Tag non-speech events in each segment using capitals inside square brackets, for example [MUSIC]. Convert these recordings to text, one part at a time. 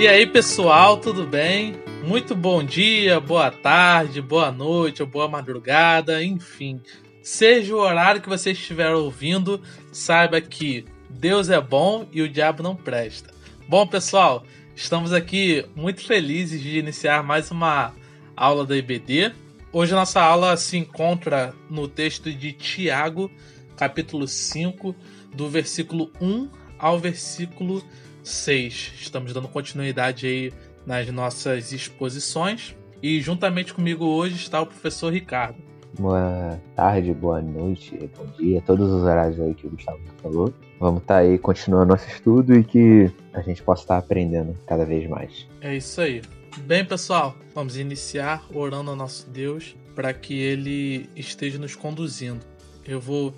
E aí, pessoal, tudo bem? Muito bom dia, boa tarde, boa noite ou boa madrugada, enfim. Seja o horário que você estiver ouvindo, saiba que Deus é bom e o diabo não presta. Bom, pessoal, estamos aqui muito felizes de iniciar mais uma aula da IBD. Hoje a nossa aula se encontra no texto de Tiago, capítulo 5, do versículo 1 ao versículo 6. Estamos dando continuidade aí nas nossas exposições. E juntamente comigo hoje está o professor Ricardo. Boa tarde, boa noite, bom dia, todos os horários aí que o Gustavo falou. Vamos estar tá aí continuando nosso estudo e que a gente possa estar aprendendo cada vez mais. É isso aí. Bem, pessoal, vamos iniciar orando ao nosso Deus para que ele esteja nos conduzindo. Eu vou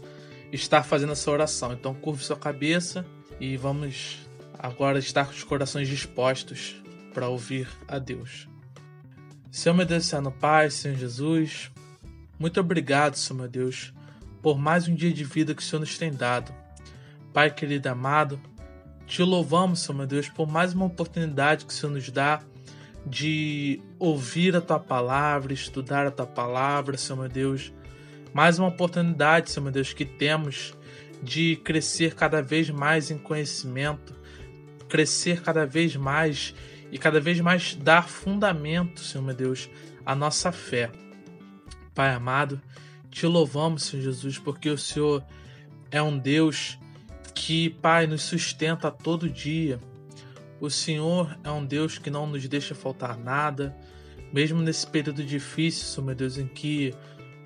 estar fazendo essa oração, então curve sua cabeça e vamos agora estar com os corações dispostos para ouvir a Deus. Senhor meu Deus, Senhor Pai, Senhor Jesus, muito obrigado, Senhor meu Deus, por mais um dia de vida que o Senhor nos tem dado. Pai querido amado, te louvamos, Senhor meu Deus, por mais uma oportunidade que o Senhor nos dá de ouvir a tua palavra, estudar a tua palavra, Senhor meu Deus. Mais uma oportunidade, Senhor meu Deus, que temos de crescer cada vez mais em conhecimento, crescer cada vez mais e cada vez mais dar fundamento, Senhor meu Deus, à nossa fé. Pai amado, te louvamos, Senhor Jesus, porque o Senhor é um Deus que, Pai, nos sustenta todo dia. O Senhor é um Deus que não nos deixa faltar nada, mesmo nesse período difícil, Senhor meu Deus, em que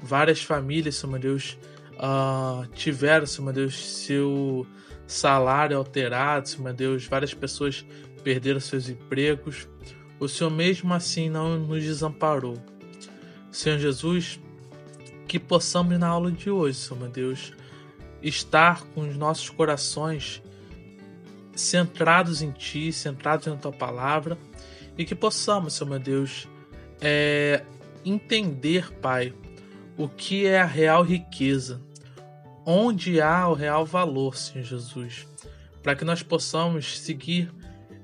várias famílias, Senhor meu Deus, uh, tiveram, Senhor meu Deus, seu salário alterado, Senhor meu Deus, várias pessoas perderam seus empregos. O Senhor mesmo assim não nos desamparou. Senhor Jesus, que possamos na aula de hoje, Senhor meu Deus, estar com os nossos corações centrados em Ti, centrados na Tua palavra, e que possamos, Senhor meu Deus, é, entender, Pai, o que é a real riqueza, onde há o real valor, Senhor Jesus, para que nós possamos seguir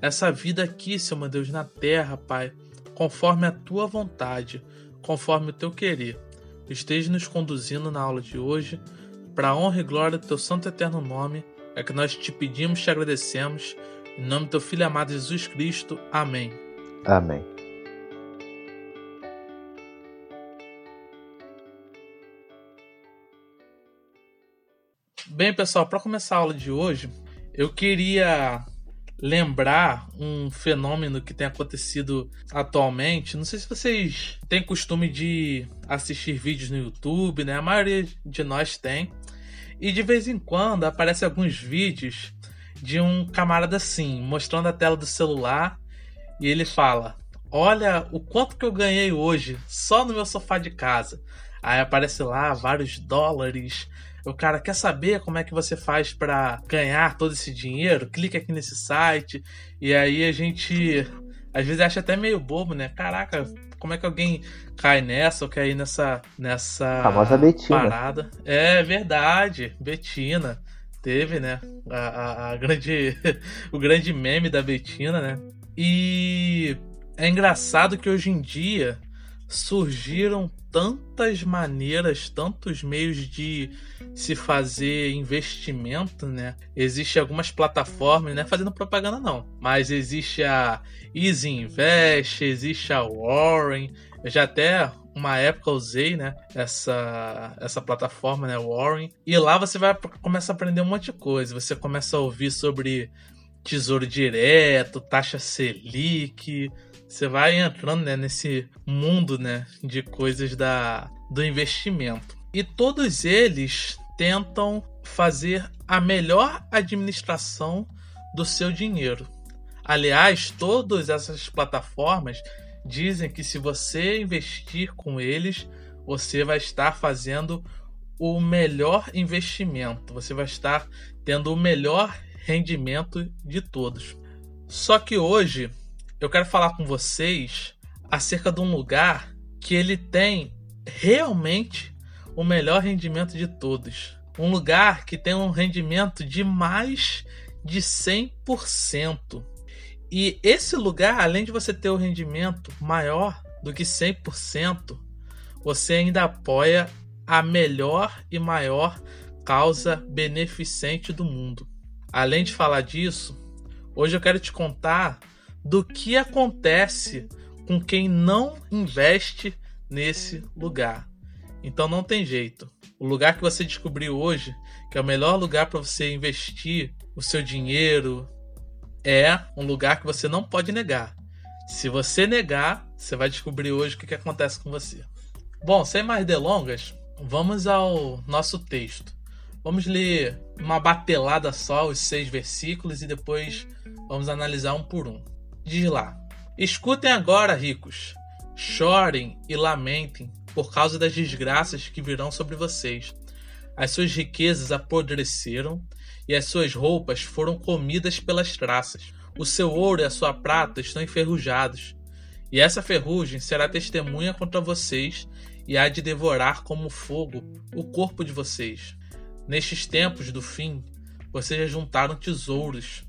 essa vida aqui, Senhor meu Deus, na terra, Pai, conforme a tua vontade, conforme o teu querer. Esteja nos conduzindo na aula de hoje, para a honra e glória do teu santo e eterno nome, é que nós te pedimos te agradecemos. Em nome do teu filho amado Jesus Cristo. Amém. Amém. Bem, pessoal, para começar a aula de hoje, eu queria lembrar um fenômeno que tem acontecido atualmente. Não sei se vocês têm costume de assistir vídeos no YouTube, né? A maioria de nós tem. E de vez em quando aparecem alguns vídeos de um camarada assim, mostrando a tela do celular e ele fala: Olha o quanto que eu ganhei hoje só no meu sofá de casa. Aí aparece lá vários dólares, o cara quer saber como é que você faz para ganhar todo esse dinheiro? Clica aqui nesse site. E aí a gente às vezes acha até meio bobo, né? Caraca, como é que alguém cai nessa ou quer ir nessa nessa a famosa Betina. parada? É verdade, Betina. Teve, né? A, a, a grande [LAUGHS] o grande meme da Betina, né? E é engraçado que hoje em dia surgiram tantas maneiras, tantos meios de se fazer investimento, né? Existem algumas plataformas, né? Fazendo propaganda não, mas existe a Easy Invest, existe a Warren. Eu já até uma época usei, né? Essa essa plataforma, né? Warren. E lá você vai começar a aprender um monte de coisa. Você começa a ouvir sobre tesouro direto, taxa Selic você vai entrando né, nesse mundo né, de coisas da, do investimento. E todos eles tentam fazer a melhor administração do seu dinheiro. Aliás, todas essas plataformas dizem que se você investir com eles, você vai estar fazendo o melhor investimento, você vai estar tendo o melhor rendimento de todos. Só que hoje eu quero falar com vocês acerca de um lugar que ele tem realmente o melhor rendimento de todos. Um lugar que tem um rendimento de mais de 100%. E esse lugar, além de você ter o um rendimento maior do que 100%, você ainda apoia a melhor e maior causa beneficente do mundo. Além de falar disso, hoje eu quero te contar do que acontece com quem não investe nesse lugar. Então não tem jeito. O lugar que você descobriu hoje, que é o melhor lugar para você investir o seu dinheiro, é um lugar que você não pode negar. Se você negar, você vai descobrir hoje o que, que acontece com você. Bom, sem mais delongas, vamos ao nosso texto. Vamos ler uma batelada só, os seis versículos, e depois vamos analisar um por um. Diz lá: Escutem agora, ricos, chorem e lamentem por causa das desgraças que virão sobre vocês. As suas riquezas apodreceram e as suas roupas foram comidas pelas traças. O seu ouro e a sua prata estão enferrujados, e essa ferrugem será testemunha contra vocês e há de devorar como fogo o corpo de vocês. Nestes tempos do fim, vocês juntaram tesouros.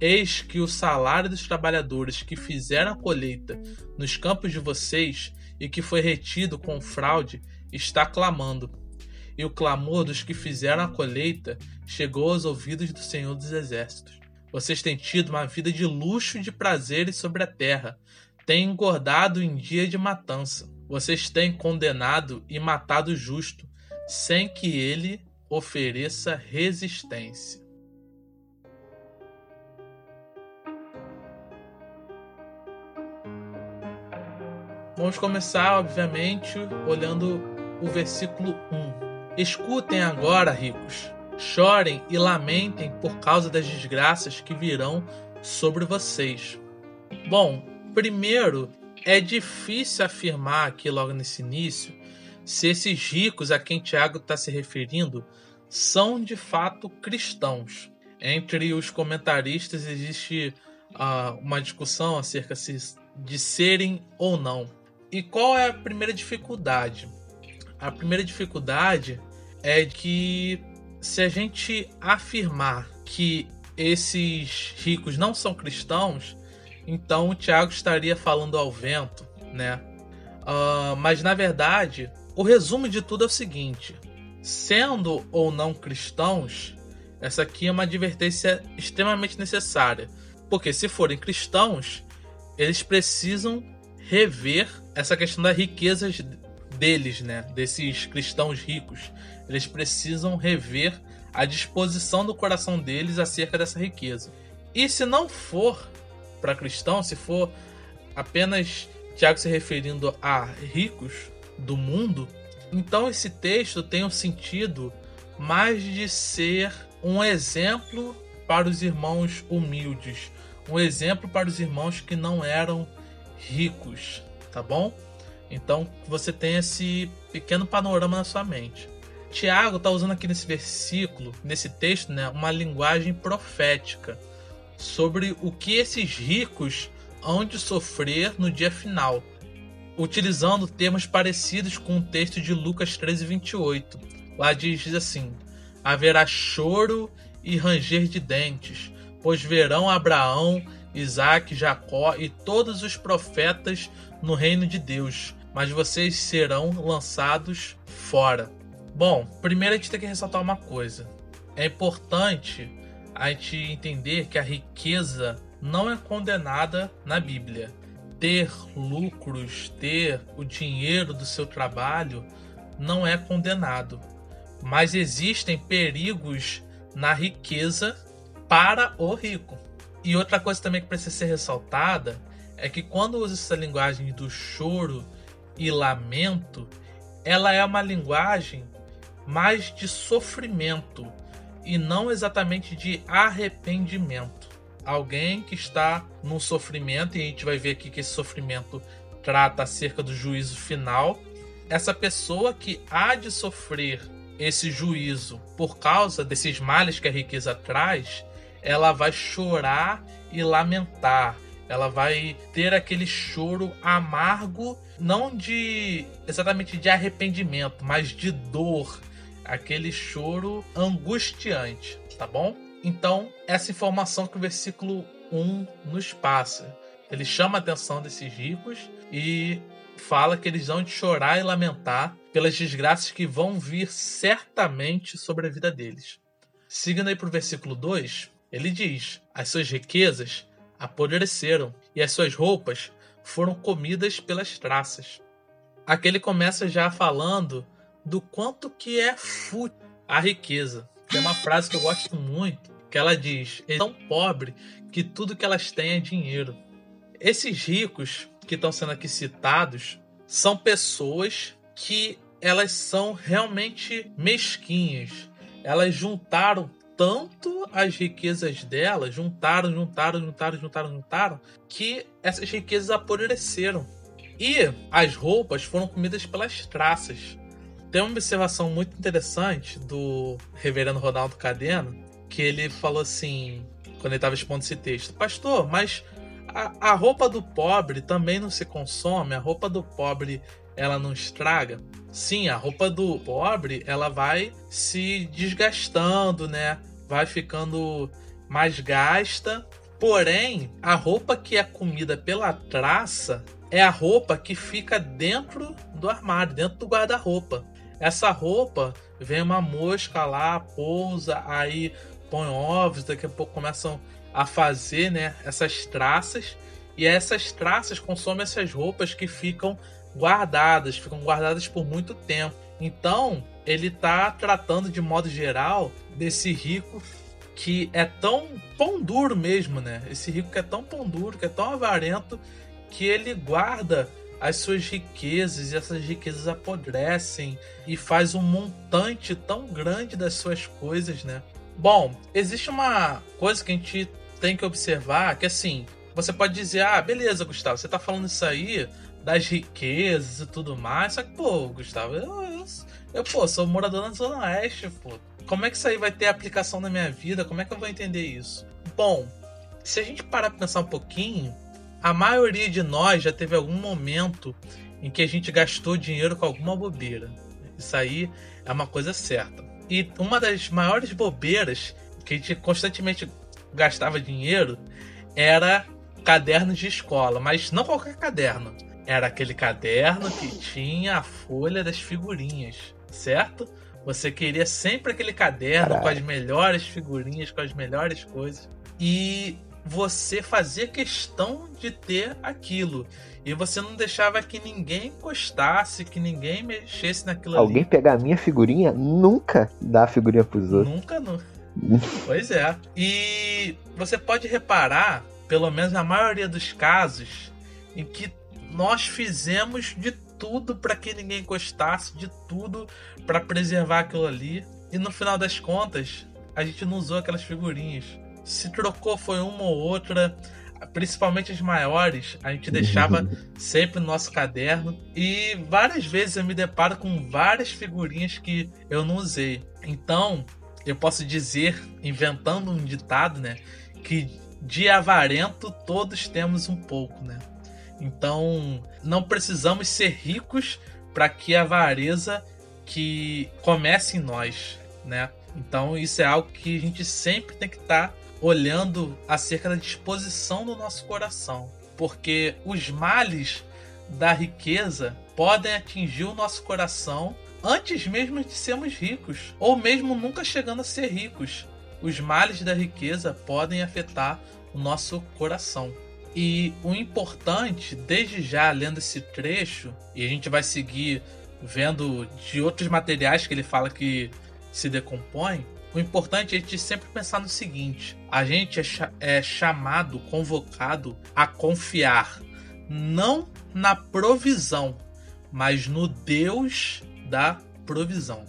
Eis que o salário dos trabalhadores que fizeram a colheita nos campos de vocês e que foi retido com fraude está clamando. E o clamor dos que fizeram a colheita chegou aos ouvidos do Senhor dos Exércitos. Vocês têm tido uma vida de luxo e de prazeres sobre a terra, têm engordado em dia de matança. Vocês têm condenado e matado o justo, sem que ele ofereça resistência. Vamos começar, obviamente, olhando o versículo 1. Escutem agora, ricos, chorem e lamentem por causa das desgraças que virão sobre vocês. Bom, primeiro, é difícil afirmar aqui logo nesse início se esses ricos a quem Tiago está se referindo são de fato cristãos. Entre os comentaristas existe uh, uma discussão acerca de serem ou não. E qual é a primeira dificuldade? A primeira dificuldade é que se a gente afirmar que esses ricos não são cristãos, então o Tiago estaria falando ao vento, né? Uh, mas na verdade, o resumo de tudo é o seguinte: sendo ou não cristãos, essa aqui é uma advertência extremamente necessária. Porque se forem cristãos, eles precisam rever essa questão das riquezas deles, né? Desses cristãos ricos. Eles precisam rever a disposição do coração deles acerca dessa riqueza. E se não for para cristão, se for apenas Tiago se referindo a ricos do mundo, então esse texto tem um sentido mais de ser um exemplo para os irmãos humildes, um exemplo para os irmãos que não eram ricos, tá bom? Então você tem esse pequeno panorama na sua mente. Tiago está usando aqui nesse versículo, nesse texto, né, uma linguagem profética sobre o que esses ricos hão de sofrer no dia final utilizando termos parecidos com o texto de Lucas 13, 28. Lá diz assim: Haverá choro e ranger de dentes, pois verão Abraão, Isaac, Jacó e todos os profetas no reino de Deus, mas vocês serão lançados fora. Bom, primeiro a gente tem que ressaltar uma coisa. É importante a gente entender que a riqueza não é condenada na Bíblia ter lucros, ter o dinheiro do seu trabalho, não é condenado. Mas existem perigos na riqueza para o rico. E outra coisa também que precisa ser ressaltada é que quando usa essa linguagem do choro e lamento, ela é uma linguagem mais de sofrimento e não exatamente de arrependimento alguém que está num sofrimento, e a gente vai ver aqui que esse sofrimento trata acerca do juízo final. Essa pessoa que há de sofrer esse juízo por causa desses males que a riqueza traz, ela vai chorar e lamentar. Ela vai ter aquele choro amargo, não de exatamente de arrependimento, mas de dor, aquele choro angustiante, tá bom? Então, essa informação que o versículo um nos passa. Ele chama a atenção desses ricos e fala que eles vão chorar e lamentar pelas desgraças que vão vir certamente sobre a vida deles. Seguindo aí para o versículo 2, ele diz: As suas riquezas apodreceram e as suas roupas foram comidas pelas traças. Aqui ele começa já falando do quanto que é fútil a riqueza. Tem uma frase que eu gosto muito, que ela diz: "É tão pobre que tudo que elas têm é dinheiro". Esses ricos que estão sendo aqui citados são pessoas que elas são realmente mesquinhas. Elas juntaram tanto as riquezas dela, juntaram, juntaram, juntaram, juntaram, juntaram, que essas riquezas apodreceram. E as roupas foram comidas pelas traças. Tem uma observação muito interessante do reverendo Ronaldo Cadena, que ele falou assim, quando ele estava expondo esse texto: Pastor, mas a, a roupa do pobre também não se consome? A roupa do pobre ela não estraga? Sim, a roupa do pobre ela vai se desgastando, né? Vai ficando mais gasta. Porém, a roupa que é comida pela traça é a roupa que fica dentro do armário, dentro do guarda-roupa. Essa roupa vem uma mosca lá, pousa, aí põe ovos, daqui a pouco começam a fazer, né, essas traças e essas traças consomem essas roupas que ficam guardadas, ficam guardadas por muito tempo. Então, ele está tratando de modo geral desse rico que é tão pão duro mesmo, né? Esse rico que é tão pão duro, que é tão avarento, que ele guarda as suas riquezas e essas riquezas apodrecem e faz um montante tão grande das suas coisas, né? Bom, existe uma coisa que a gente tem que observar que assim, você pode dizer, ah, beleza, Gustavo, você tá falando isso aí das riquezas e tudo mais. Só que, pô, Gustavo, eu, eu, eu, pô, sou morador na Zona Oeste, pô. Como é que isso aí vai ter aplicação na minha vida? Como é que eu vou entender isso? Bom, se a gente parar pra pensar um pouquinho, a maioria de nós já teve algum momento em que a gente gastou dinheiro com alguma bobeira. Isso aí é uma coisa certa. E uma das maiores bobeiras que a gente constantemente gastava dinheiro era cadernos de escola, mas não qualquer caderno. Era aquele caderno que tinha a folha das figurinhas, certo? Você queria sempre aquele caderno Caralho. com as melhores figurinhas, com as melhores coisas. E você fazia questão de ter aquilo. E você não deixava que ninguém encostasse, que ninguém mexesse naquilo Alguém ali. pegar a minha figurinha, nunca dá a figurinha pros outros. Nunca, não. [LAUGHS] pois é. E você pode reparar, pelo menos na maioria dos casos, em que nós fizemos de tudo para que ninguém encostasse, de tudo para preservar aquilo ali. E no final das contas, a gente não usou aquelas figurinhas. Se trocou foi uma ou outra, principalmente as maiores, a gente deixava sempre no nosso caderno. E várias vezes eu me deparo com várias figurinhas que eu não usei. Então, eu posso dizer, inventando um ditado, né? Que de avarento todos temos um pouco, né? Então, não precisamos ser ricos para que a avareza que comece em nós, né? Então, isso é algo que a gente sempre tem que estar tá olhando acerca da disposição do nosso coração, porque os males da riqueza podem atingir o nosso coração antes mesmo de sermos ricos, ou mesmo nunca chegando a ser ricos. Os males da riqueza podem afetar o nosso coração. E o importante, desde já lendo esse trecho, e a gente vai seguir vendo de outros materiais que ele fala que se decompõem, o importante é a gente sempre pensar no seguinte: a gente é, é chamado, convocado a confiar não na provisão, mas no Deus da provisão.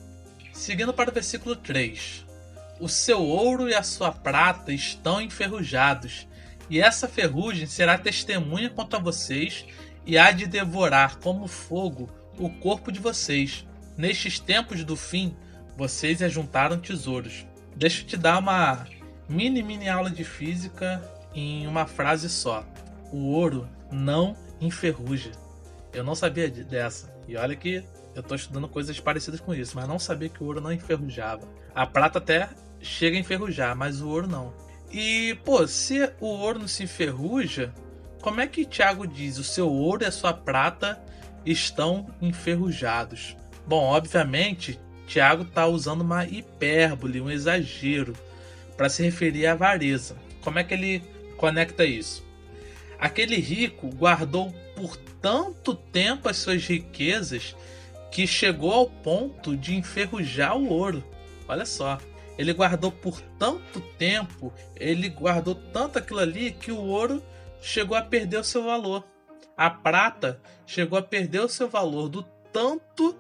Seguindo para o versículo 3: O seu ouro e a sua prata estão enferrujados e essa ferrugem será testemunha contra vocês e há de devorar como fogo o corpo de vocês. Nestes tempos do fim, vocês ajuntaram tesouros. Deixa eu te dar uma mini mini aula de física em uma frase só. O ouro não enferruja. Eu não sabia dessa. E olha que eu estou estudando coisas parecidas com isso, mas não sabia que o ouro não enferrujava. A prata até chega a enferrujar, mas o ouro não. E, pô, se o ouro não se enferruja, como é que Tiago diz: o seu ouro e a sua prata estão enferrujados? Bom, obviamente, Tiago está usando uma hipérbole, um exagero, para se referir à avareza. Como é que ele conecta isso? Aquele rico guardou por tanto tempo as suas riquezas que chegou ao ponto de enferrujar o ouro. Olha só. Ele guardou por tanto tempo, ele guardou tanto aquilo ali que o ouro chegou a perder o seu valor. A prata chegou a perder o seu valor do tanto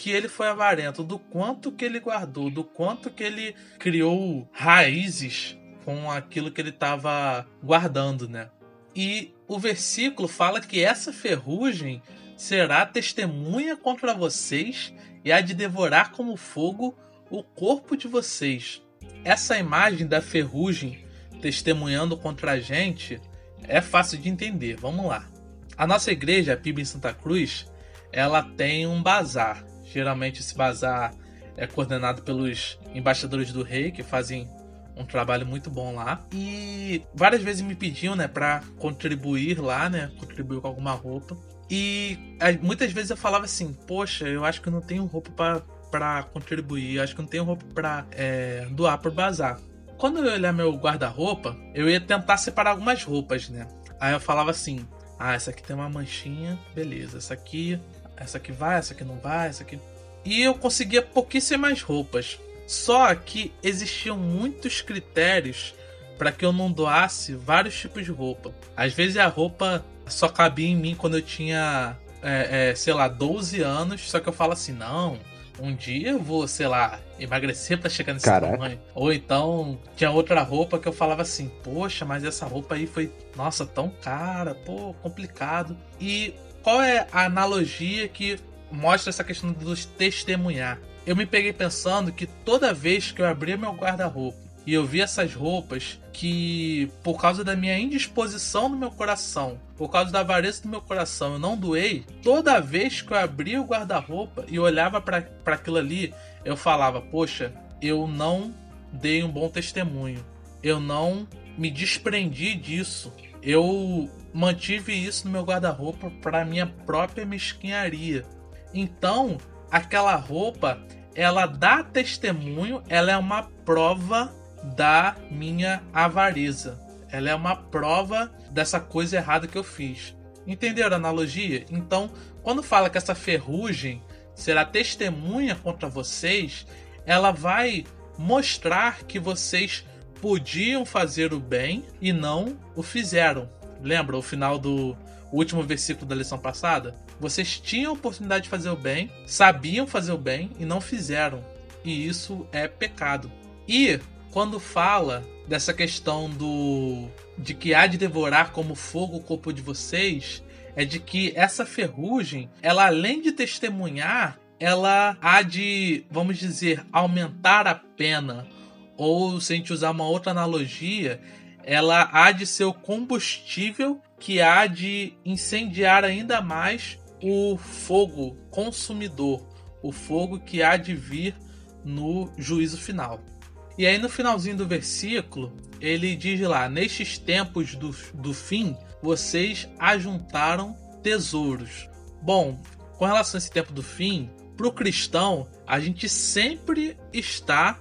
que ele foi avarento, do quanto que ele guardou, do quanto que ele criou raízes com aquilo que ele estava guardando, né? E o versículo fala que essa ferrugem será testemunha contra vocês e há de devorar como fogo o corpo de vocês. Essa imagem da ferrugem testemunhando contra a gente é fácil de entender. Vamos lá. A nossa igreja, a PIB em Santa Cruz, ela tem um bazar. Geralmente esse bazar é coordenado pelos embaixadores do rei, que fazem um trabalho muito bom lá. E várias vezes me pediam, né, para contribuir lá, né, contribuir com alguma roupa. E muitas vezes eu falava assim, poxa, eu acho que eu não tenho roupa para para contribuir, acho que não tenho roupa para é, doar pro bazar. Quando eu olhar meu guarda-roupa, eu ia tentar separar algumas roupas, né? Aí eu falava assim: ah, essa aqui tem uma manchinha, beleza. Essa aqui, essa aqui vai, essa aqui não vai, essa aqui. E eu conseguia pouquíssimas roupas. Só que existiam muitos critérios para que eu não doasse vários tipos de roupa. Às vezes a roupa só cabia em mim quando eu tinha, é, é, sei lá, 12 anos. Só que eu falo assim: não, um dia eu vou, sei lá, emagrecer para chegar nesse Caraca. tamanho. Ou então tinha outra roupa que eu falava assim, poxa, mas essa roupa aí foi, nossa, tão cara, pô, complicado. E qual é a analogia que mostra essa questão dos testemunhar? Eu me peguei pensando que toda vez que eu abria meu guarda-roupa e eu vi essas roupas que, por causa da minha indisposição no meu coração, por causa da avareza do meu coração, eu não doei. Toda vez que eu abria o guarda-roupa e olhava para aquilo ali, eu falava: Poxa, eu não dei um bom testemunho. Eu não me desprendi disso. Eu mantive isso no meu guarda-roupa para minha própria mesquinharia. Então, aquela roupa, ela dá testemunho, ela é uma prova da minha avareza. Ela é uma prova dessa coisa errada que eu fiz. Entenderam a analogia? Então, quando fala que essa ferrugem será testemunha contra vocês, ela vai mostrar que vocês podiam fazer o bem e não o fizeram. Lembra o final do último versículo da lição passada? Vocês tinham a oportunidade de fazer o bem, sabiam fazer o bem e não fizeram. E isso é pecado. E quando fala dessa questão do de que há de devorar como fogo o corpo de vocês, é de que essa ferrugem, ela além de testemunhar, ela há de, vamos dizer, aumentar a pena. Ou se a gente usar uma outra analogia, ela há de ser o combustível que há de incendiar ainda mais o fogo consumidor, o fogo que há de vir no juízo final. E aí no finalzinho do versículo, ele diz lá: Nestes tempos do, do fim, vocês ajuntaram tesouros. Bom, com relação a esse tempo do fim, para o cristão, a gente sempre está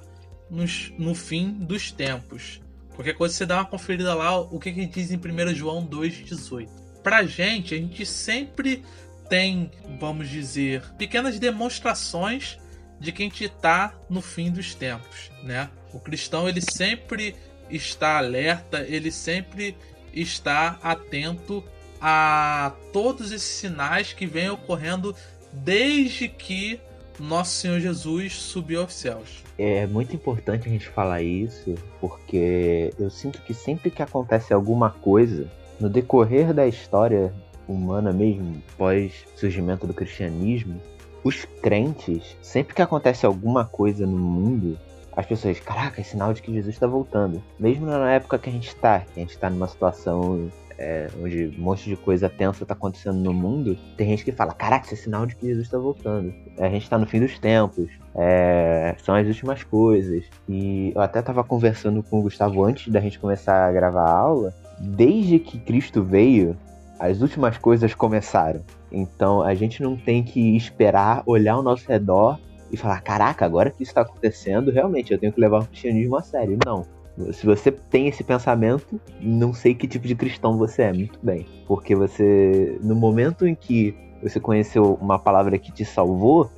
nos, no fim dos tempos. Qualquer coisa você dá uma conferida lá, o que, que diz em 1 João 2,18. Pra gente, a gente sempre tem, vamos dizer, pequenas demonstrações de que a gente está no fim dos tempos, né? O cristão ele sempre está alerta, ele sempre está atento a todos esses sinais que vêm ocorrendo desde que nosso Senhor Jesus subiu aos céus. É muito importante a gente falar isso, porque eu sinto que sempre que acontece alguma coisa, no decorrer da história humana mesmo, pós surgimento do cristianismo, os crentes, sempre que acontece alguma coisa no mundo, as pessoas, caraca, é sinal de que Jesus está voltando. Mesmo na época que a gente está, que a gente está numa situação é, onde um monte de coisa tensa está acontecendo no mundo, tem gente que fala, caraca, isso é sinal de que Jesus está voltando. A gente está no fim dos tempos. É, são as últimas coisas. E eu até estava conversando com o Gustavo antes da gente começar a gravar a aula. Desde que Cristo veio, as últimas coisas começaram. Então a gente não tem que esperar, olhar ao nosso redor e falar: caraca, agora que isso está acontecendo, realmente eu tenho que levar o cristianismo a sério. Não. Se você tem esse pensamento, não sei que tipo de cristão você é, muito bem. Porque você, no momento em que você conheceu uma palavra que te salvou,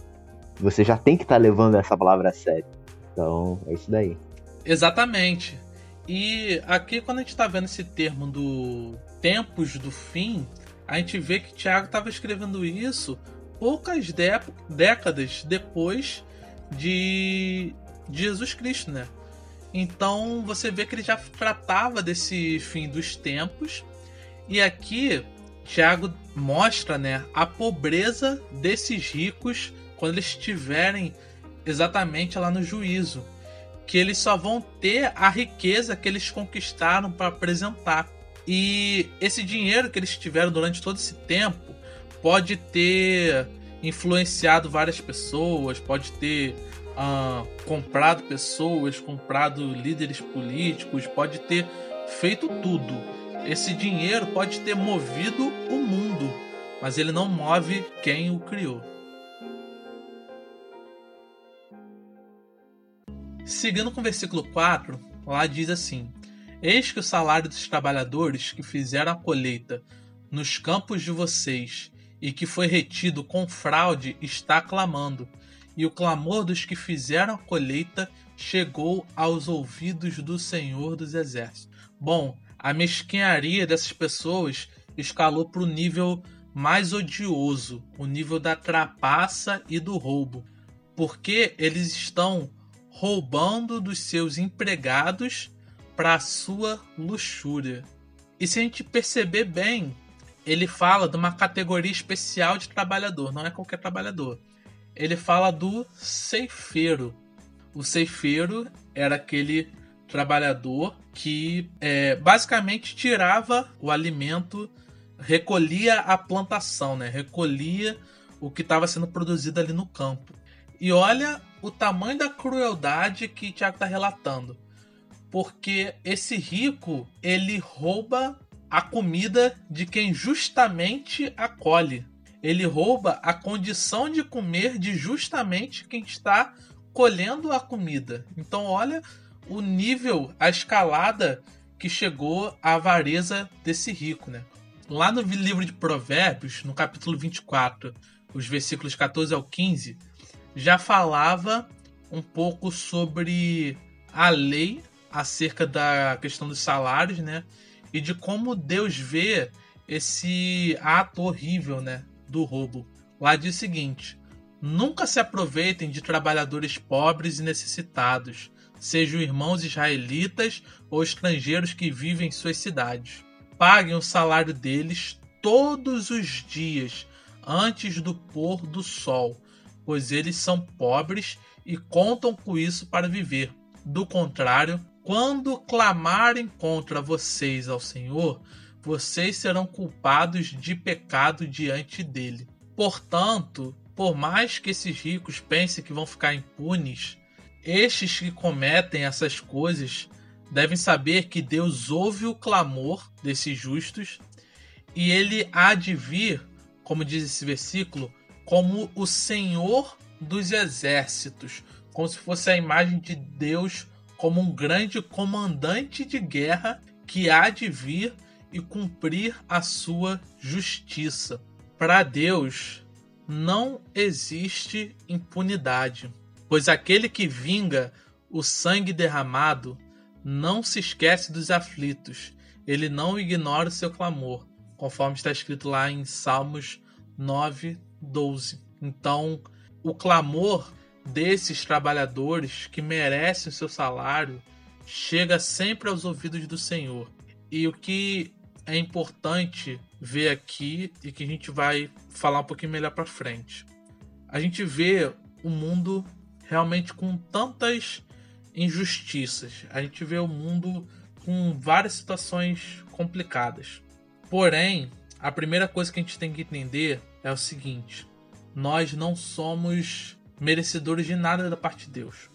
você já tem que estar tá levando essa palavra a sério. Então, é isso daí. Exatamente. E aqui, quando a gente está vendo esse termo do tempos do fim, a gente vê que Tiago estava escrevendo isso poucas décadas depois de, Jesus Cristo, né? Então você vê que ele já tratava desse fim dos tempos. E aqui Tiago mostra né, a pobreza desses ricos quando eles estiverem exatamente lá no juízo. Que eles só vão ter a riqueza que eles conquistaram para apresentar. E esse dinheiro que eles tiveram durante todo esse tempo pode ter influenciado várias pessoas, pode ter uh, comprado pessoas, comprado líderes políticos, pode ter feito tudo. Esse dinheiro pode ter movido o mundo, mas ele não move quem o criou. Seguindo com o versículo 4, lá diz assim: Eis que o salário dos trabalhadores que fizeram a colheita nos campos de vocês e que foi retido com fraude está clamando, e o clamor dos que fizeram a colheita chegou aos ouvidos do Senhor dos Exércitos. Bom, a mesquinharia dessas pessoas escalou para o nível mais odioso, o nível da trapaça e do roubo, porque eles estão roubando dos seus empregados para sua luxúria. E se a gente perceber bem, ele fala de uma categoria especial de trabalhador, não é qualquer trabalhador ele fala do ceifeiro. O ceifeiro era aquele trabalhador que é, basicamente tirava o alimento, recolhia a plantação, né? recolhia o que estava sendo produzido ali no campo. E olha o tamanho da crueldade que Tiago está relatando. Porque esse rico, ele rouba a comida de quem justamente acolhe ele rouba a condição de comer de justamente quem está colhendo a comida. Então, olha o nível, a escalada que chegou a avareza desse rico, né? Lá no livro de Provérbios, no capítulo 24, os versículos 14 ao 15, já falava um pouco sobre a lei acerca da questão dos salários, né? E de como Deus vê esse ato horrível, né? Do roubo. Lá diz o seguinte: Nunca se aproveitem de trabalhadores pobres e necessitados, sejam irmãos israelitas ou estrangeiros que vivem em suas cidades. Paguem o salário deles todos os dias, antes do pôr do sol, pois eles são pobres e contam com isso para viver. Do contrário, quando clamarem contra vocês ao Senhor, vocês serão culpados de pecado diante dele. Portanto, por mais que esses ricos pensem que vão ficar impunes, estes que cometem essas coisas devem saber que Deus ouve o clamor desses justos e ele há de vir, como diz esse versículo, como o Senhor dos exércitos, como se fosse a imagem de Deus como um grande comandante de guerra que há de vir e cumprir a sua justiça. Para Deus não existe impunidade, pois aquele que vinga o sangue derramado não se esquece dos aflitos, ele não ignora o seu clamor, conforme está escrito lá em Salmos 9, 12. Então, o clamor desses trabalhadores que merecem o seu salário chega sempre aos ouvidos do Senhor. E o que é importante ver aqui e que a gente vai falar um pouquinho melhor para frente. A gente vê o mundo realmente com tantas injustiças. A gente vê o mundo com várias situações complicadas. Porém, a primeira coisa que a gente tem que entender é o seguinte: nós não somos merecedores de nada da parte de Deus.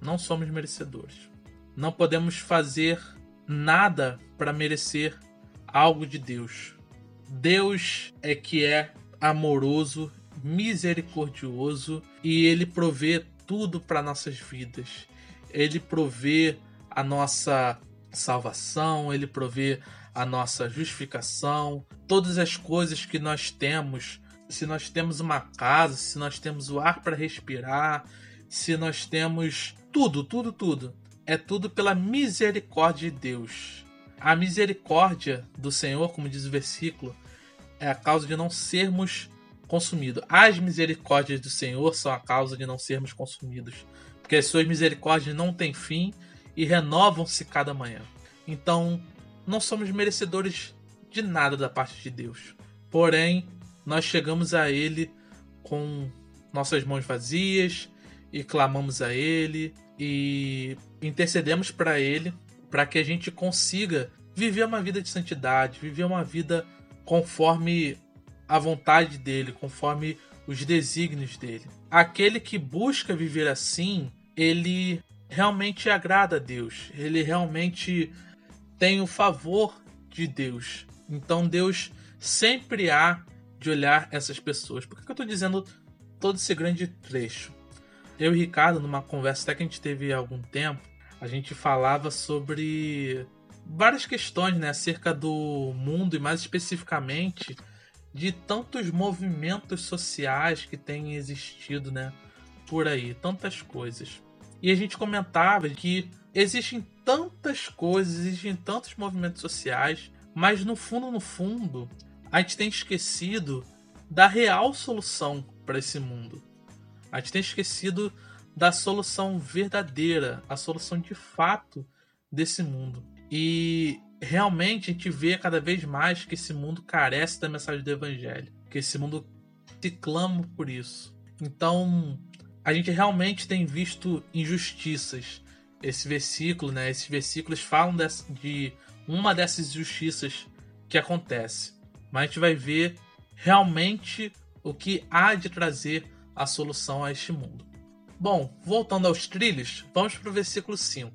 Não somos merecedores. Não podemos fazer nada para merecer algo de Deus. Deus é que é amoroso, misericordioso e ele provê tudo para nossas vidas. Ele provê a nossa salvação, ele provê a nossa justificação, todas as coisas que nós temos. Se nós temos uma casa, se nós temos o ar para respirar, se nós temos tudo, tudo, tudo. É tudo pela misericórdia de Deus. A misericórdia do Senhor, como diz o versículo, é a causa de não sermos consumidos. As misericórdias do Senhor são a causa de não sermos consumidos, porque as suas misericórdias não têm fim e renovam-se cada manhã. Então, não somos merecedores de nada da parte de Deus. Porém, nós chegamos a Ele com nossas mãos vazias e clamamos a Ele e intercedemos para Ele para que a gente consiga viver uma vida de santidade, viver uma vida conforme a vontade dele, conforme os desígnios dele. Aquele que busca viver assim, ele realmente agrada a Deus, ele realmente tem o favor de Deus. Então Deus sempre há de olhar essas pessoas. Por que eu estou dizendo todo esse grande trecho? Eu e Ricardo, numa conversa até que a gente teve há algum tempo, a gente falava sobre várias questões né, acerca do mundo e mais especificamente de tantos movimentos sociais que têm existido né, por aí, tantas coisas. E a gente comentava que existem tantas coisas, existem tantos movimentos sociais, mas no fundo, no fundo, a gente tem esquecido da real solução para esse mundo. A gente tem esquecido da solução verdadeira, a solução de fato desse mundo. E realmente a gente vê cada vez mais que esse mundo carece da mensagem do evangelho, que esse mundo se clama por isso. Então, a gente realmente tem visto injustiças. Esse versículo, né? Esses versículos falam de uma dessas injustiças que acontece. Mas a gente vai ver realmente o que há de trazer a solução a este mundo. Bom, voltando aos trilhos, vamos para o versículo 5.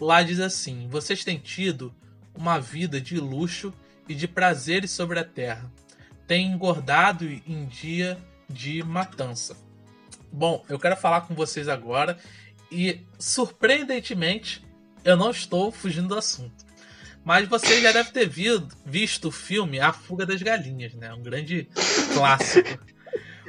Lá diz assim: Vocês têm tido uma vida de luxo e de prazeres sobre a terra. Têm engordado em dia de matança. Bom, eu quero falar com vocês agora e, surpreendentemente, eu não estou fugindo do assunto. Mas você já deve ter visto o filme A Fuga das Galinhas, né? Um grande clássico.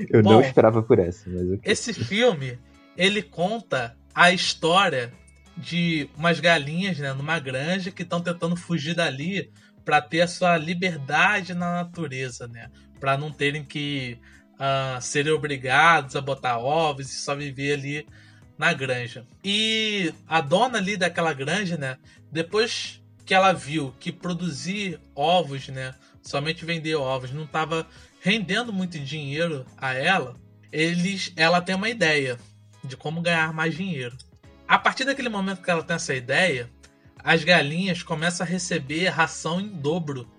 Eu Bom, não esperava por essa. Mas Esse filme, ele conta a história de umas galinhas, né, numa granja que estão tentando fugir dali para ter a sua liberdade na natureza, né, para não terem que uh, serem obrigados a botar ovos e só viver ali na granja. E a dona ali daquela granja, né, depois que ela viu que produzir ovos, né, somente vender ovos não estava rendendo muito dinheiro a ela, eles, ela tem uma ideia de como ganhar mais dinheiro. A partir daquele momento que ela tem essa ideia, as galinhas começam a receber ração em dobro.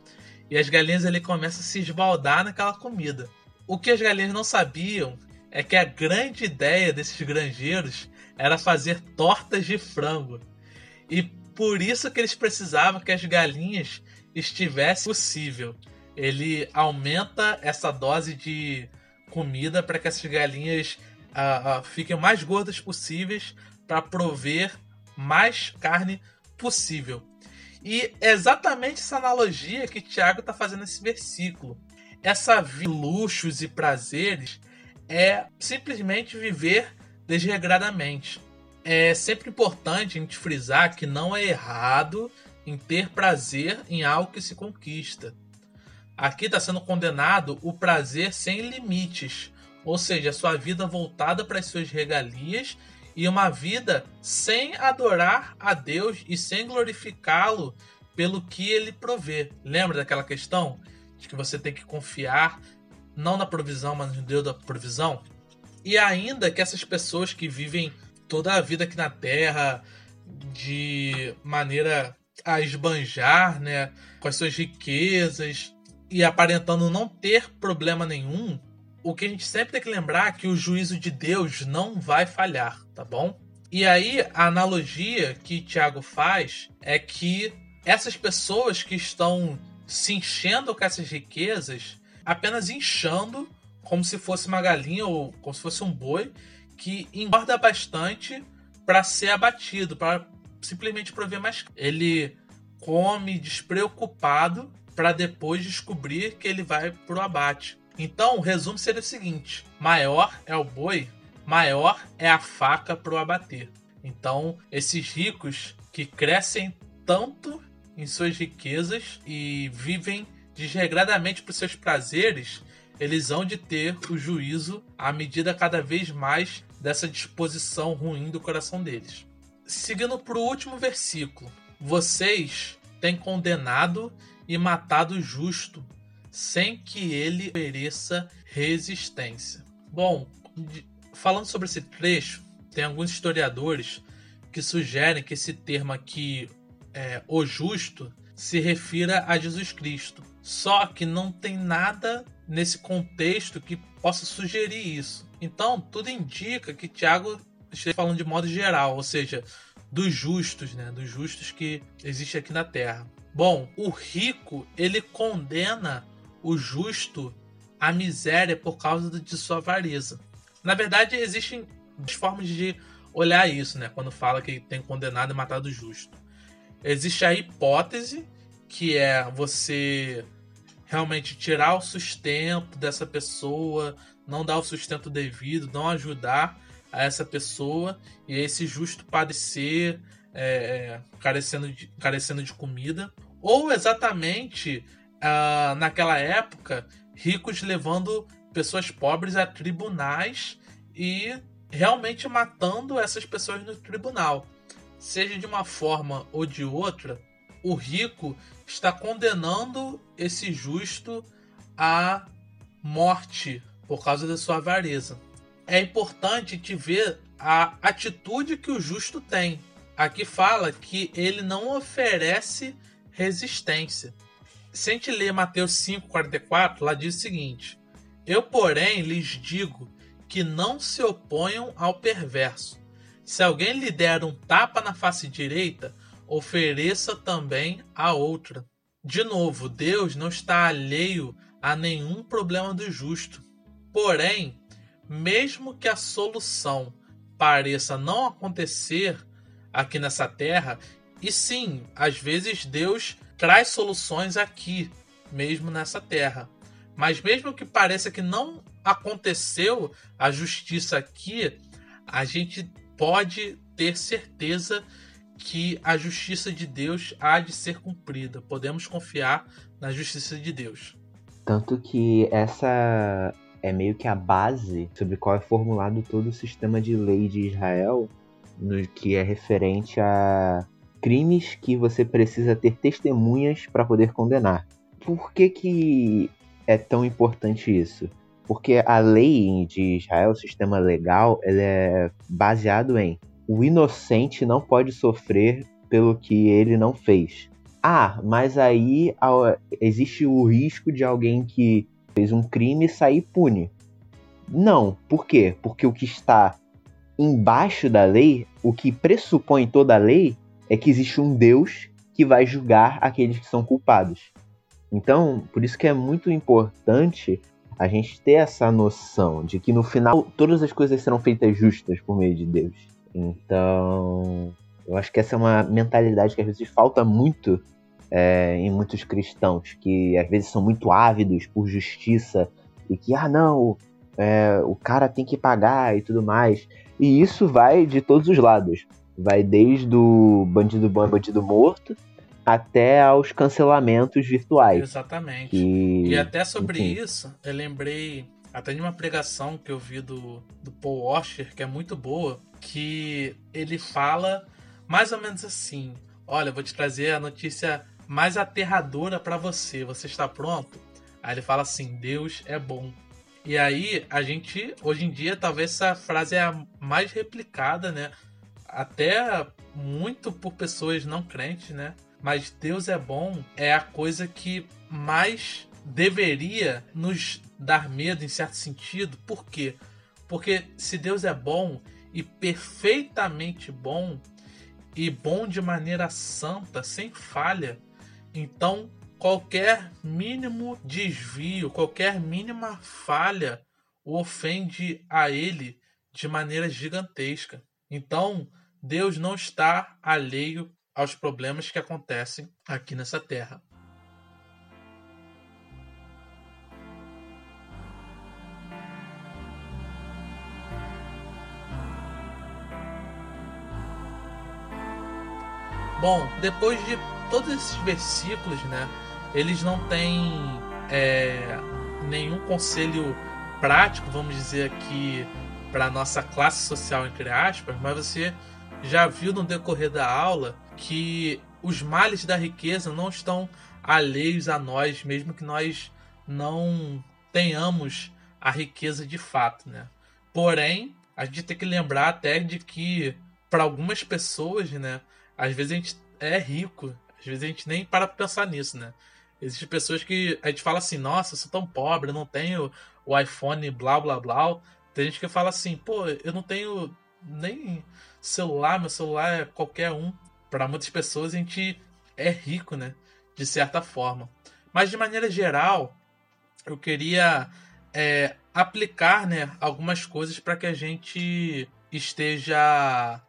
E as galinhas ele começam a se esbaldar naquela comida. O que as galinhas não sabiam é que a grande ideia desses granjeiros era fazer tortas de frango. E por isso que eles precisavam que as galinhas estivessem possível ele aumenta essa dose de comida para que essas galinhas uh, uh, fiquem mais gordas possíveis para prover mais carne possível. E é exatamente essa analogia que Tiago está fazendo nesse versículo. Essa vida luxos e prazeres é simplesmente viver desregradamente. É sempre importante a gente frisar que não é errado em ter prazer em algo que se conquista. Aqui está sendo condenado o prazer sem limites, ou seja, sua vida voltada para as suas regalias e uma vida sem adorar a Deus e sem glorificá-lo pelo que ele provê. Lembra daquela questão de que você tem que confiar não na provisão, mas no Deus da provisão? E ainda que essas pessoas que vivem toda a vida aqui na Terra de maneira a esbanjar, né, com as suas riquezas, e aparentando não ter problema nenhum, o que a gente sempre tem que lembrar é que o juízo de Deus não vai falhar, tá bom? E aí, a analogia que Tiago faz é que essas pessoas que estão se enchendo com essas riquezas, apenas inchando, como se fosse uma galinha ou como se fosse um boi, que engorda bastante para ser abatido, para simplesmente prover mais. Ele come despreocupado para depois descobrir que ele vai pro abate. Então, o resumo seria o seguinte: maior é o boi, maior é a faca pro abater. Então, esses ricos que crescem tanto em suas riquezas e vivem desregradamente por seus prazeres, eles hão de ter o juízo à medida cada vez mais dessa disposição ruim do coração deles. Seguindo para o último versículo: Vocês têm condenado e matado o justo, sem que ele ofereça resistência. Bom, falando sobre esse trecho, tem alguns historiadores que sugerem que esse termo aqui, é, o justo, se refira a Jesus Cristo. Só que não tem nada nesse contexto que possa sugerir isso. Então, tudo indica que Tiago esteja falando de modo geral, ou seja, dos justos, né? Dos justos que existem aqui na Terra. Bom, o rico ele condena o justo à miséria por causa de sua avareza. Na verdade, existem formas de olhar isso, né? Quando fala que tem condenado e matado o justo. Existe a hipótese que é você realmente tirar o sustento dessa pessoa, não dar o sustento devido, não ajudar a essa pessoa e esse justo padecer é, é, carecendo, de, carecendo de comida. Ou exatamente uh, naquela época, ricos levando pessoas pobres a tribunais e realmente matando essas pessoas no tribunal. Seja de uma forma ou de outra, o rico está condenando esse justo à morte por causa da sua avareza. É importante te ver a atitude que o justo tem. Aqui fala que ele não oferece resistência. Se a gente ler Mateus 5,44, lá diz o seguinte: Eu, porém, lhes digo que não se oponham ao perverso. Se alguém lhe der um tapa na face direita, ofereça também a outra. De novo, Deus não está alheio a nenhum problema do justo. Porém, mesmo que a solução pareça não acontecer aqui nessa terra, e sim, às vezes Deus traz soluções aqui, mesmo nessa terra. Mas mesmo que pareça que não aconteceu a justiça aqui, a gente pode ter certeza que a justiça de Deus há de ser cumprida. Podemos confiar na justiça de Deus. Tanto que essa é meio que a base sobre qual é formulado todo o sistema de lei de Israel, no que é referente a crimes que você precisa ter testemunhas para poder condenar. Por que, que é tão importante isso? Porque a lei de Israel, o sistema legal, ele é baseado em o inocente não pode sofrer pelo que ele não fez. Ah, mas aí existe o risco de alguém que fez um crime sair pune. Não, por quê? Porque o que está embaixo da lei, o que pressupõe toda a lei, é que existe um Deus que vai julgar aqueles que são culpados. Então, por isso que é muito importante a gente ter essa noção de que no final todas as coisas serão feitas justas por meio de Deus. Então, eu acho que essa é uma mentalidade que às vezes falta muito é, em muitos cristãos, que às vezes são muito ávidos por justiça e que, ah, não, é, o cara tem que pagar e tudo mais. E isso vai de todos os lados. Vai desde o bandido bom e bandido morto até aos cancelamentos virtuais. Exatamente. Que, e até sobre enfim. isso, eu lembrei até de uma pregação que eu vi do, do Paul Washer, que é muito boa, que ele fala mais ou menos assim: Olha, vou te trazer a notícia mais aterradora para você. Você está pronto? Aí ele fala assim: Deus é bom. E aí, a gente, hoje em dia, talvez essa frase é a mais replicada, né? Até muito por pessoas não crentes, né? Mas Deus é bom é a coisa que mais deveria nos dar medo em certo sentido. Por quê? Porque se Deus é bom e perfeitamente bom, e bom de maneira santa, sem falha, então qualquer mínimo desvio, qualquer mínima falha o ofende a ele de maneira gigantesca. Então, Deus não está alheio aos problemas que acontecem aqui nessa terra. Bom, depois de todos esses versículos, né, eles não têm é, nenhum conselho prático, vamos dizer aqui, para nossa classe social, entre aspas, mas você já viu no decorrer da aula que os males da riqueza não estão alheios a nós, mesmo que nós não tenhamos a riqueza de fato, né? Porém, a gente tem que lembrar até de que para algumas pessoas, né, às vezes a gente é rico, às vezes a gente nem para pensar nisso, né? Existem pessoas que a gente fala assim, nossa, eu sou tão pobre, não tenho o iPhone blá blá blá. Tem gente que fala assim, pô, eu não tenho nem celular, meu celular é qualquer um. Para muitas pessoas a gente é rico, né? De certa forma. Mas de maneira geral, eu queria é, aplicar né, algumas coisas para que a gente esteja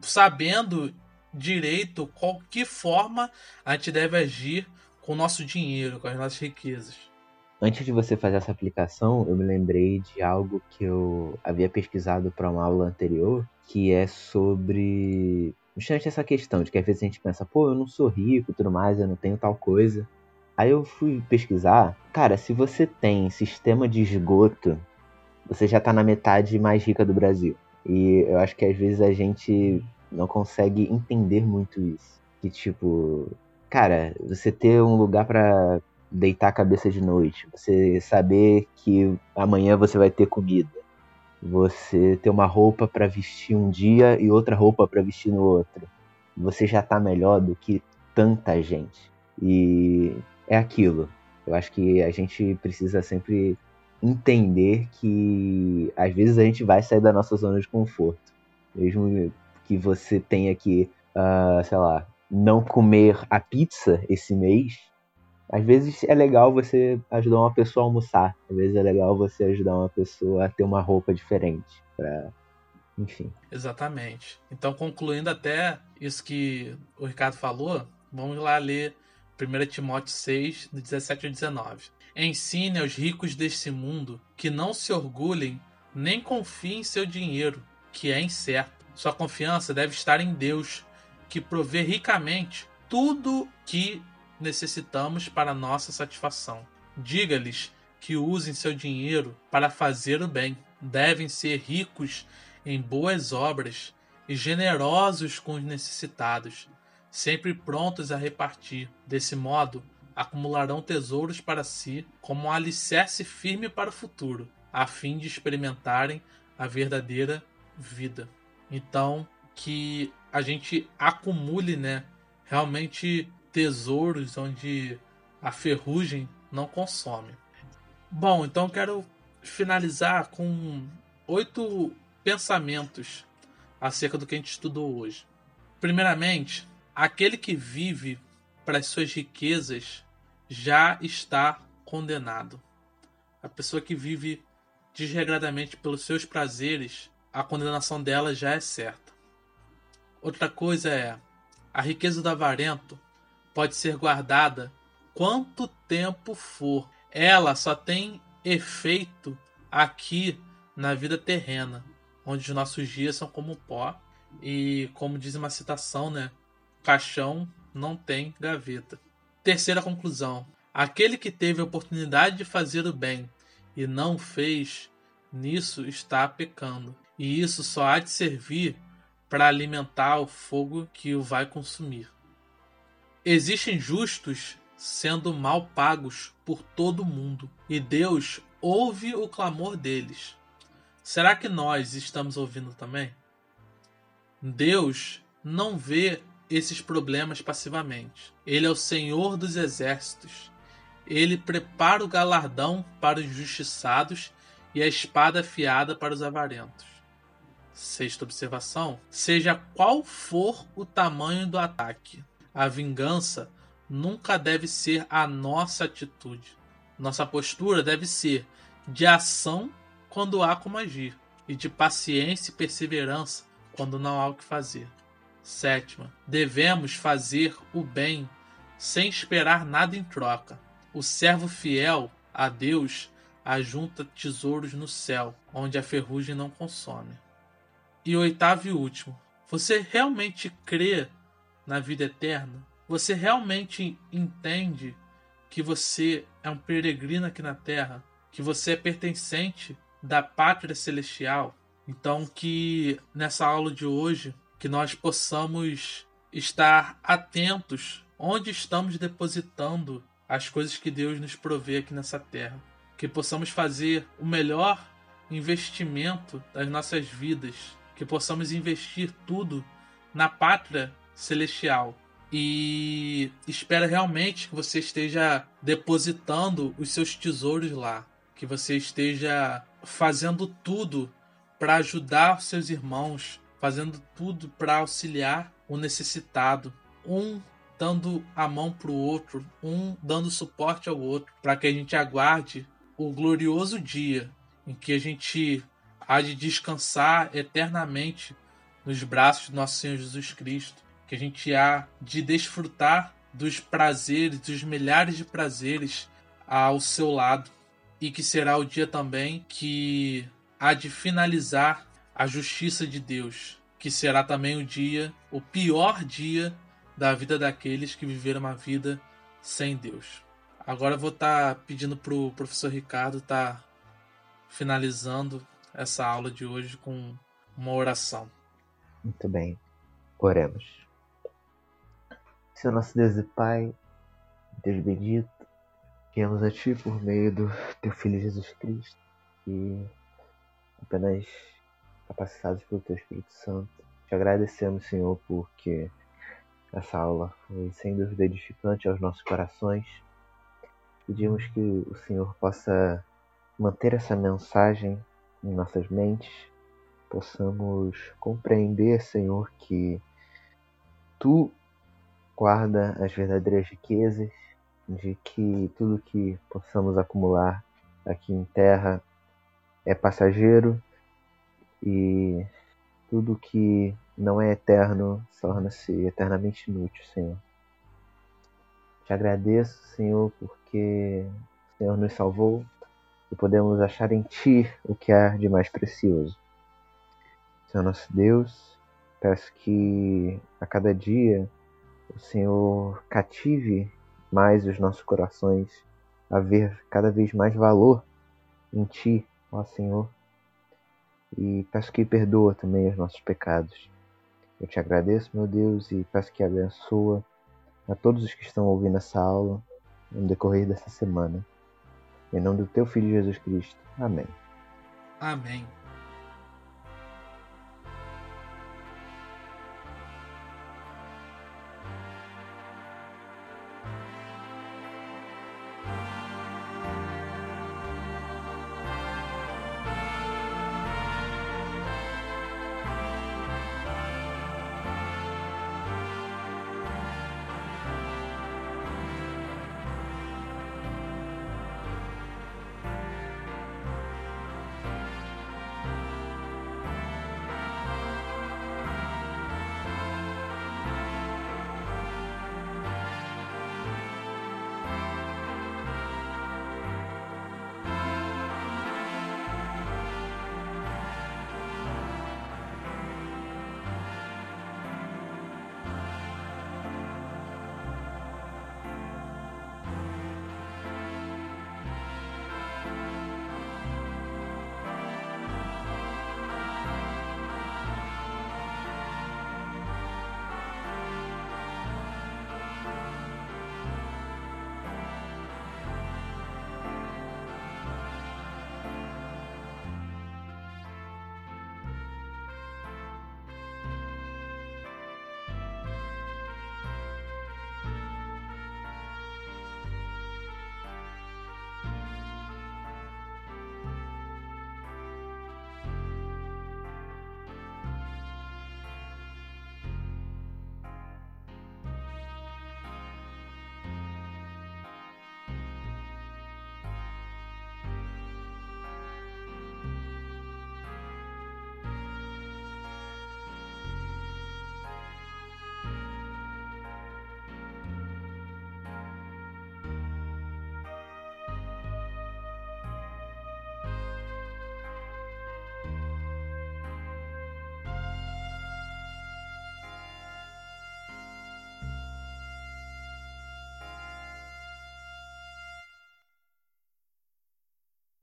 sabendo direito qual que forma a gente deve agir com o nosso dinheiro, com as nossas riquezas. Antes de você fazer essa aplicação, eu me lembrei de algo que eu havia pesquisado para uma aula anterior, que é sobre justamente essa questão de que às vezes a gente pensa, pô, eu não sou rico, tudo mais, eu não tenho tal coisa. Aí eu fui pesquisar, cara, se você tem sistema de esgoto, você já tá na metade mais rica do Brasil. E eu acho que às vezes a gente não consegue entender muito isso. Que tipo, cara, você ter um lugar para deitar a cabeça de noite, você saber que amanhã você vai ter comida, você ter uma roupa para vestir um dia e outra roupa para vestir no outro, você já tá melhor do que tanta gente. E é aquilo. Eu acho que a gente precisa sempre entender que às vezes a gente vai sair da nossa zona de conforto. Mesmo que você tenha que, uh, sei lá, não comer a pizza esse mês, às vezes é legal você ajudar uma pessoa a almoçar. Às vezes é legal você ajudar uma pessoa a ter uma roupa diferente. Pra... Enfim. Exatamente. Então, concluindo até isso que o Ricardo falou, vamos lá ler 1 Timóteo 6, do 17 ao 19. Ensine aos ricos deste mundo que não se orgulhem nem confiem em seu dinheiro, que é incerto sua confiança deve estar em Deus, que provê ricamente tudo que necessitamos para nossa satisfação. Diga-lhes que usem seu dinheiro para fazer o bem. Devem ser ricos em boas obras e generosos com os necessitados, sempre prontos a repartir. Desse modo, acumularão tesouros para si como um alicerce firme para o futuro, a fim de experimentarem a verdadeira vida. Então, que a gente acumule, né, realmente tesouros onde a ferrugem não consome. Bom, então quero finalizar com oito pensamentos acerca do que a gente estudou hoje. Primeiramente, aquele que vive para as suas riquezas já está condenado. A pessoa que vive desregradamente pelos seus prazeres a condenação dela já é certa. Outra coisa é: a riqueza do avarento pode ser guardada quanto tempo for. Ela só tem efeito aqui na vida terrena, onde os nossos dias são como pó e, como diz uma citação, né? Caixão não tem gaveta. Terceira conclusão: aquele que teve a oportunidade de fazer o bem e não fez, nisso está pecando e isso só há de servir para alimentar o fogo que o vai consumir. Existem justos sendo mal pagos por todo o mundo, e Deus ouve o clamor deles. Será que nós estamos ouvindo também? Deus não vê esses problemas passivamente. Ele é o Senhor dos exércitos. Ele prepara o galardão para os injustiçados e a espada afiada para os avarentos. Sexta observação: seja qual for o tamanho do ataque, a vingança nunca deve ser a nossa atitude. Nossa postura deve ser de ação quando há como agir, e de paciência e perseverança quando não há o que fazer. Sétima, devemos fazer o bem sem esperar nada em troca. O servo fiel a Deus ajunta tesouros no céu, onde a ferrugem não consome. E oitavo e último, você realmente crê na vida eterna? Você realmente entende que você é um peregrino aqui na terra? Que você é pertencente da pátria celestial? Então, que nessa aula de hoje, que nós possamos estar atentos onde estamos depositando as coisas que Deus nos provê aqui nessa terra. Que possamos fazer o melhor investimento das nossas vidas, que possamos investir tudo na pátria celestial. E espero realmente que você esteja depositando os seus tesouros lá, que você esteja fazendo tudo para ajudar seus irmãos, fazendo tudo para auxiliar o necessitado, um dando a mão para o outro, um dando suporte ao outro, para que a gente aguarde o glorioso dia em que a gente há de descansar eternamente nos braços do nosso Senhor Jesus Cristo, que a gente há de desfrutar dos prazeres, dos milhares de prazeres ao seu lado, e que será o dia também que há de finalizar a justiça de Deus, que será também o dia, o pior dia da vida daqueles que viveram uma vida sem Deus. Agora eu vou estar tá pedindo para o professor Ricardo estar tá finalizando essa aula de hoje com uma oração. Muito bem. Oremos. Senhor nosso Deus e Pai, Deus bendito, viemos a Ti por meio do Teu Filho Jesus Cristo e apenas capacitados pelo Teu Espírito Santo. Te agradecemos, Senhor, porque essa aula foi sem dúvida edificante aos nossos corações. Pedimos que o Senhor possa manter essa mensagem em nossas mentes, possamos compreender, Senhor, que Tu guarda as verdadeiras riquezas, de que tudo que possamos acumular aqui em terra é passageiro e tudo que não é eterno torna-se eternamente inútil, Senhor. Te agradeço, Senhor, porque o Senhor nos salvou e podemos achar em Ti o que há de mais precioso. Senhor nosso Deus, peço que a cada dia o Senhor cative mais os nossos corações a ver cada vez mais valor em Ti, ó Senhor. E peço que perdoa também os nossos pecados. Eu te agradeço, meu Deus, e peço que abençoa a todos os que estão ouvindo essa aula no decorrer dessa semana. Em nome do teu Filho Jesus Cristo. Amém. Amém.